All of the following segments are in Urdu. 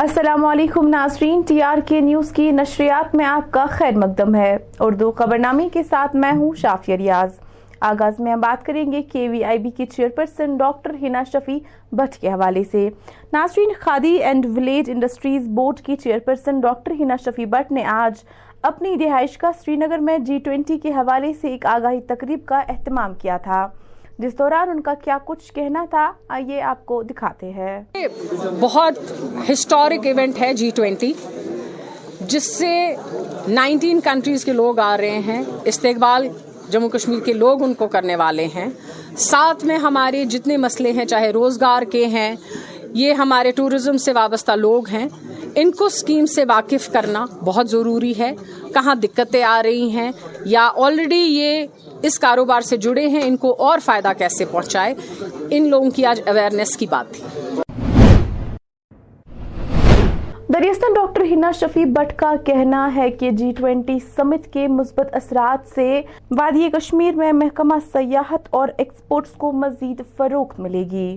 السلام علیکم ناظرین، ٹی آر کے نیوز کی نشریات میں آپ کا خیر مقدم ہے۔ اردو خبرنامے کے ساتھ میں ہوں شافیہ ریاض۔ آغاز میں ہم بات کریں گے کے وی آئی بی کی چیئرپرسن ڈاکٹر ہنا شفیع بٹ کے حوالے سے۔ ناظرین، Khadi and village industries board کی chairperson doctor Hina Shafi but نے آج اپنی رہائش کا سری نگر میں جی ٹوینٹی کے حوالے سے ایک آگاہی تقریب کا اہتمام کیا تھا۔ جس دوران ان کا کیا کچھ کہنا تھا یہ آپ کو دکھاتے ہیں۔ بہت ہسٹورک ایونٹ ہے جی ٹوینٹی جس سے نائنٹین کنٹریز کے لوگ آ رہے ہیں۔ استقبال جموں کشمیر کے لوگ ان کو کرنے والے ہیں۔ ساتھ میں ہمارے جتنے مسئلے ہیں، چاہے روزگار کے ہیں، یہ ہمارے ٹورزم سے وابستہ لوگ ہیں۔ ان کو اسکیم سے واقف کرنا بہت ضروری ہے۔ کہاں دقتیں آ رہی ہیں؟ یا آلریڈی یہ اس کاروبار سے جڑے ہیں، ان کو اور فائدہ کیسے پہنچائے؟ ان لوگوں کی آج اویئرنیس کی بات تھی۔ دریاستان ڈاکٹر ہنا شفیع بٹ کا کہنا ہے کہ جی ٹوینٹی سمت کے مثبت اثرات سے وادی کشمیر میں محکمہ سیاحت اور ایکسپورٹس کو مزید فروغ ملے گی۔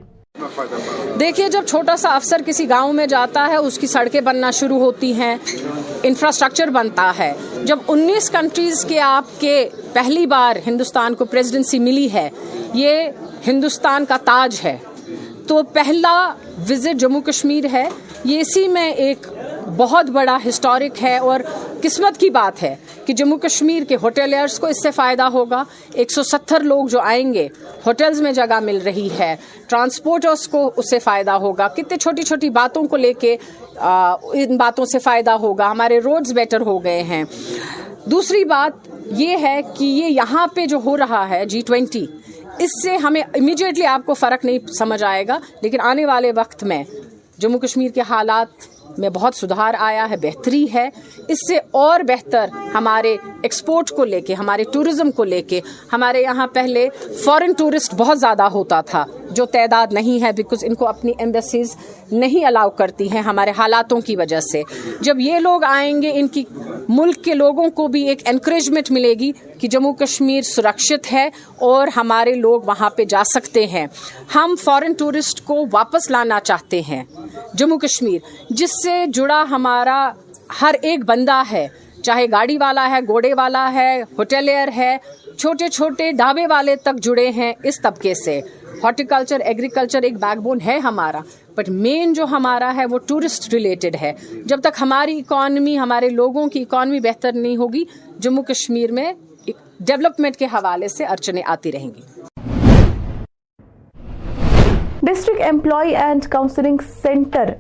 دیکھیے، جب چھوٹا سا افسر کسی گاؤں میں جاتا ہے، اس کی سڑکیں بننا شروع ہوتی ہیں انفراسٹرکچر بنتا ہے۔ جب انیس کنٹریز کے آپ کے پہلی بار ہندوستان کو پریزیڈنسی ملی ہے، یہ ہندوستان کا تاج ہے۔ تو پہلا وزٹ جموں کشمیر ہے۔ یہ اسی میں ایک بہت بڑا ہسٹورک ہے اور قسمت کی بات ہے کہ جموں کشمیر کے ہوٹلئرس کو اس سے فائدہ ہوگا۔ ایک سو ستھر لوگ جو آئیں گے ہوٹلز میں جگہ مل رہی ہے۔ ٹرانسپورٹرس کو اس سے فائدہ ہوگا۔ کتنے چھوٹی چھوٹی باتوں کو لے کے آ, ان باتوں سے فائدہ ہوگا۔ ہمارے روڈز بیٹر ہو گئے ہیں۔ دوسری بات یہ ہے کہ یہ یہاں پہ جو ہو رہا ہے جی ٹوینٹی اس سے ہمیں امیجیٹلی آپ کو فرق نہیں سمجھ آئے گا۔ لیکن آنے والے وقت میں جموں کشمیر کے حالات میں بہت سدھار آیا ہے بہتری ہے۔ اس سے اور بہتر ہمارے ایکسپورٹ کو لے کے، ہمارے ٹورزم کو لے کے، ہمارے یہاں پہلے فورن ٹورسٹ بہت زیادہ ہوتا تھا، جو تعداد نہیں ہے بیکاز ان کو اپنی ایمبیسیز نہیں الاؤ کرتی ہیں ہمارے حالاتوں کی وجہ سے۔ جب یہ لوگ آئیں گے، ان کی ملک کے لوگوں کو بھی ایک انکریجمنٹ ملے گی کہ جموں کشمیر سرکشت ہے اور ہمارے لوگ وہاں پہ جا سکتے ہیں۔ ہم فورن ٹورسٹ کو واپس لانا چاہتے ہیں جموں کشمیر، جس سے جڑا ہمارا ہر ایک بندہ ہے۔ چاہے گاڑی والا ہے گوڑے والا ہے ہوٹلیئر ہے، چھوٹے چھوٹے ڈھابے والے تک جڑے ہیں اس طبقے سے۔ ہارٹیکلچر، ایگریکلچر ایک بیک بون ہے ہمارا۔ بٹ مین جو ہمارا ہے وہ ٹورسٹ ریلیٹڈ ہے۔ جب تک ہماری اکانومی ہمارے لوگوں کی اکانومی بہتر نہیں ہوگی، جموں کشمیر میں ڈیولپمنٹ کے حوالے سے ارچنے آتی رہیں گی۔ District employee and counselling centre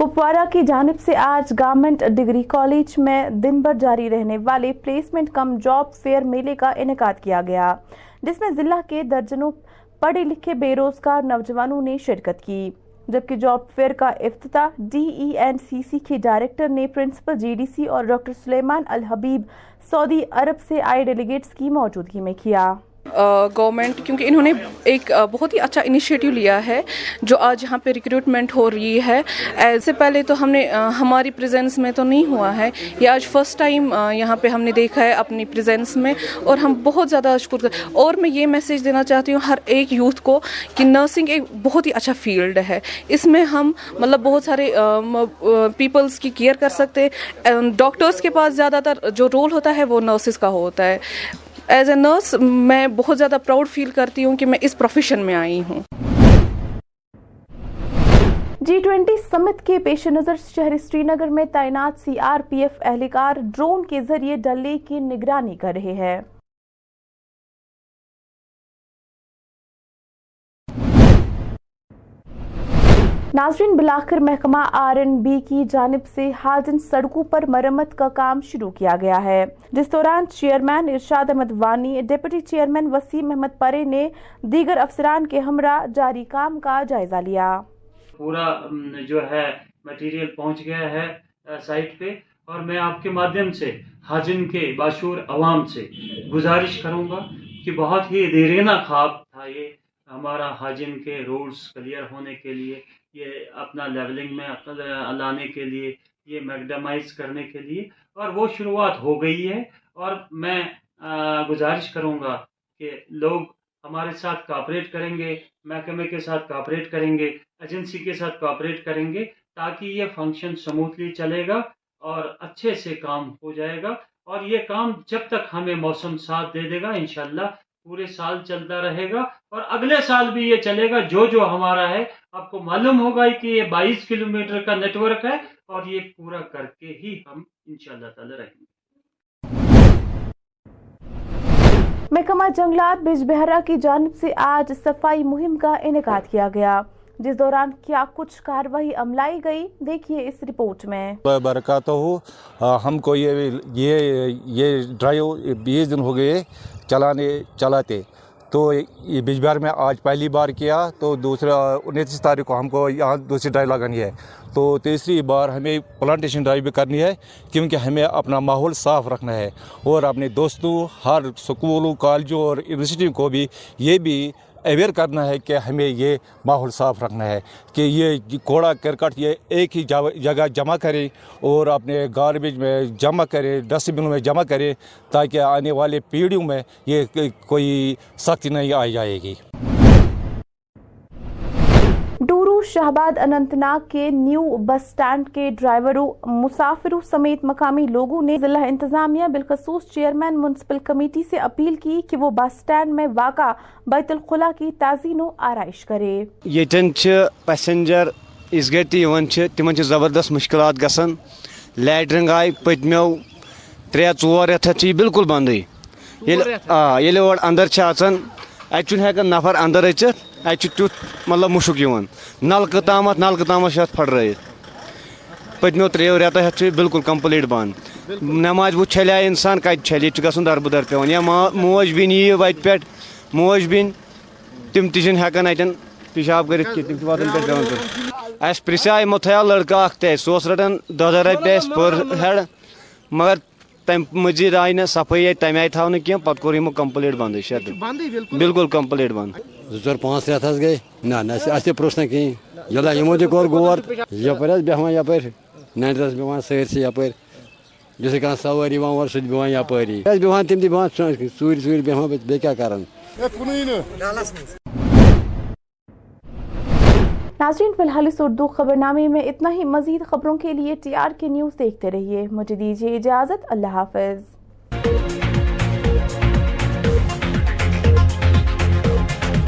Kupwara کی جانب سے آج گارمنٹ ڈگری کالج میں دن بھر جاری رہنے والے پلیسمنٹ کم جاب فیئر میلے کا انعقاد کیا گیا، جس میں ضلع کے درجنوں پڑھے لکھے بے روزگار نوجوانوں نے شرکت کی۔ جبکہ جاب فیئر کا افتتاح ڈی ای این سی سی کے ڈائریکٹر نے پرنسپل جی ڈی سی اور ڈاکٹر سلیمان الحبیب سعودی عرب سے آئے ڈیلیگیٹس کی موجودگی میں کیا۔ گورنمنٹ کیونکہ انہوں نے ایک بہت ہی اچھا انیشیٹو لیا ہے جو آج یہاں پہ ریکروٹمنٹ ہو رہی ہے۔ اس سے پہلے تو ہم نے ہماری پریزنس میں تو نہیں ہوا ہے۔ یہ آج فرسٹ ٹائم یہاں پہ ہم نے دیکھا ہے اپنی پریزنس میں اور ہم بہت زیادہ شکر اور میں یہ میسیج دینا چاہتی ہوں ہر ایک یوتھ کو کہ نرسنگ ایک بہت ہی اچھا فیلڈ ہے۔ اس میں ہم مطلب بہت سارے پیپلز کی کیئر کر سکتے۔ ڈاکٹرز کے پاس زیادہ تر جو رول ہوتا ہے وہ نرسز کا ہوتا ہے۔ ایز اے نرس میں بہت زیادہ پراؤڈ فیل کرتی ہوں کہ میں اس پروفیشن میں آئی ہوں۔ جی ٹوینٹی سمت کے پیش نظر شہر سری نگر میں تعینات سی آر پی ایف اہلکار ڈرون کے ذریعے ڈل لیک کی نگرانی کر رہے ہیں۔ ناظرین، بلاخر محکمہ آر این بی کی جانب سے حاجن سڑکوں پر مرمت کا کام شروع کیا گیا ہے۔ جس دوران chairman Irshad Ahmad Wani, deputy chairman Waseem Ahmad Parray نے دیگر افسران کے ہمراہ جاری کام کا جائزہ لیا۔ پورا جو ہے مٹیریل پہنچ گیا ہے سائٹ پہ اور میں آپ کے مادھیم سے حاجن کے باشور عوام سے گزارش کروں گا کہ بہت ہی دیرینہ خواب تھا یہ۔ ہمارا حاجم کے رولز کلیئر ہونے کے لیے، یہ اپنا لیولنگ میں لانے کے لیے، یہ میکڈمائز کرنے کے لیے، اور وہ شروعات ہو گئی ہے۔ اور میں گزارش کروں گا کہ لوگ ہمارے ساتھ کاپریٹ کریں گے، محکمے کے ساتھ کاپریٹ کریں گے ایجنسی کے ساتھ کاپریٹ کریں گے، تاکہ یہ فنکشن سموتھلی چلے گا اور اچھے سے کام ہو جائے گا۔ اور یہ کام جب تک ہمیں موسم ساتھ دے دے گا، انشاءاللہ پورے سال چلتا رہے گا اور اگلے سال بھی یہ چلے گا۔ جو جو ہمارا ہے آپ کو معلوم ہوگا کہ یہ بائیس کلومیٹر کا نیٹ ورک ہے اور یہ پورا کر کے ہی ہم انشاءاللہ تعالی رہیں گے۔ محکمہ جنگلات بج بہرہ کی جانب سے آج صفائی مہم کا انعقاد کیا گیا جس دوران کیا کچھ کاروائی عملائی گئی دیکھیے اس رپورٹ میں۔ برکاتہ ہو ہم کو یہ یہ یہ ڈرائیو بیس دن ہو گئے۔ چلانے چلاتے۔ تو یہ بجبہار میں آج پہلی بار کیا، تو دوسرا انتیس تاریخ کو ہم کو یہاں دوسری ڈرائیو لگانی ہے۔ تو تیسری بار ہمیں پلانٹیشن ڈرائیو بھی کرنی ہے، کیونکہ ہمیں اپنا ماحول صاف رکھنا ہے۔ اور اپنے دوستوں، ہر سکولوں، کالجوں اور یونیورسٹی کو بھی یہ بھی اویئر کرنا ہے کہ ہمیں یہ ماحول صاف رکھنا ہے، کہ یہ کوڑا کرکٹ، یہ ایک ہی جگہ جمع کریں اور اپنے گاربیج میں جمع کریں ڈسٹ بن میں جمع کریں تاکہ آنے والے پیڑھیوں میں یہ کوئی سختی نہیں آ جائے گی۔ چورو شہباد اننت ناگ کے نیو بس سٹینڈ کے ڈرائیوروں مسافروں سمیت مقامی لوگوں نے ضلع انتظامیہ بالخصوص چیئرمین منسپل کمیٹی سے اپیل کی کہ وہ بس سٹینڈ میں واقع بیت الخلا کی تعزین و آرائش کرے۔ یتن پیسنجر اس عزگتی یوان تمن زبردست مشکلات گسن لیڈرنگ آئی پتمو ترے ژور رتھ بالکل بندی آ یل اور اندر اچان اتہ ہیکن نفر اندر اچھت اتہ تیت مطلب مشک نلکہ تامت نلکہ تامت ات پھٹرائت پتمو تریو ریتو ہاتھ بالکل کمپلیٹ بند نماز وہ چھلیا انسان کت چھل یہ گھن در بدر پیون یا موج بین یِیہِ وتہِ پٮ۪ٹھ موج بین تم تین چھِنہٕ اتن پیشاب پِشاب کٔرِتھ کینٛہہ تِم چھِ واتان پٮ۪ٹھ پیٚوان کٔرِتھ اَسہِ پرٛژھے یِمو تھٲیا دہ دہ رۄپیہِ پر ہیڈ مگر تم مزید آئی نا صفائی آئی تمہ آئی تھو نا کی پہ کور کمپلیٹ بند شد بالکل۔ کمپلیٹ بند۔ زور پانچ رات حس گئی نا نا اس پروس نا کھین یلا ہمو تہ کور غور یپر حس بیہان یپر نینٹرس بیہان سرسے یپر یس کھانا سواری یوان اور سہ بیہان یپری بیہان تم تہ بیہان ژوٗرِ ژوٗرِ بیہان بیٚیہِ کیٛاہ کران ناظرین، فی الحال اس اردو خبرنامے میں اتنا ہی مزید خبروں کے لیے ٹی آر کے نیوز دیکھتے رہیے۔ مجھے دیجیے اجازت۔ اللہ حافظ۔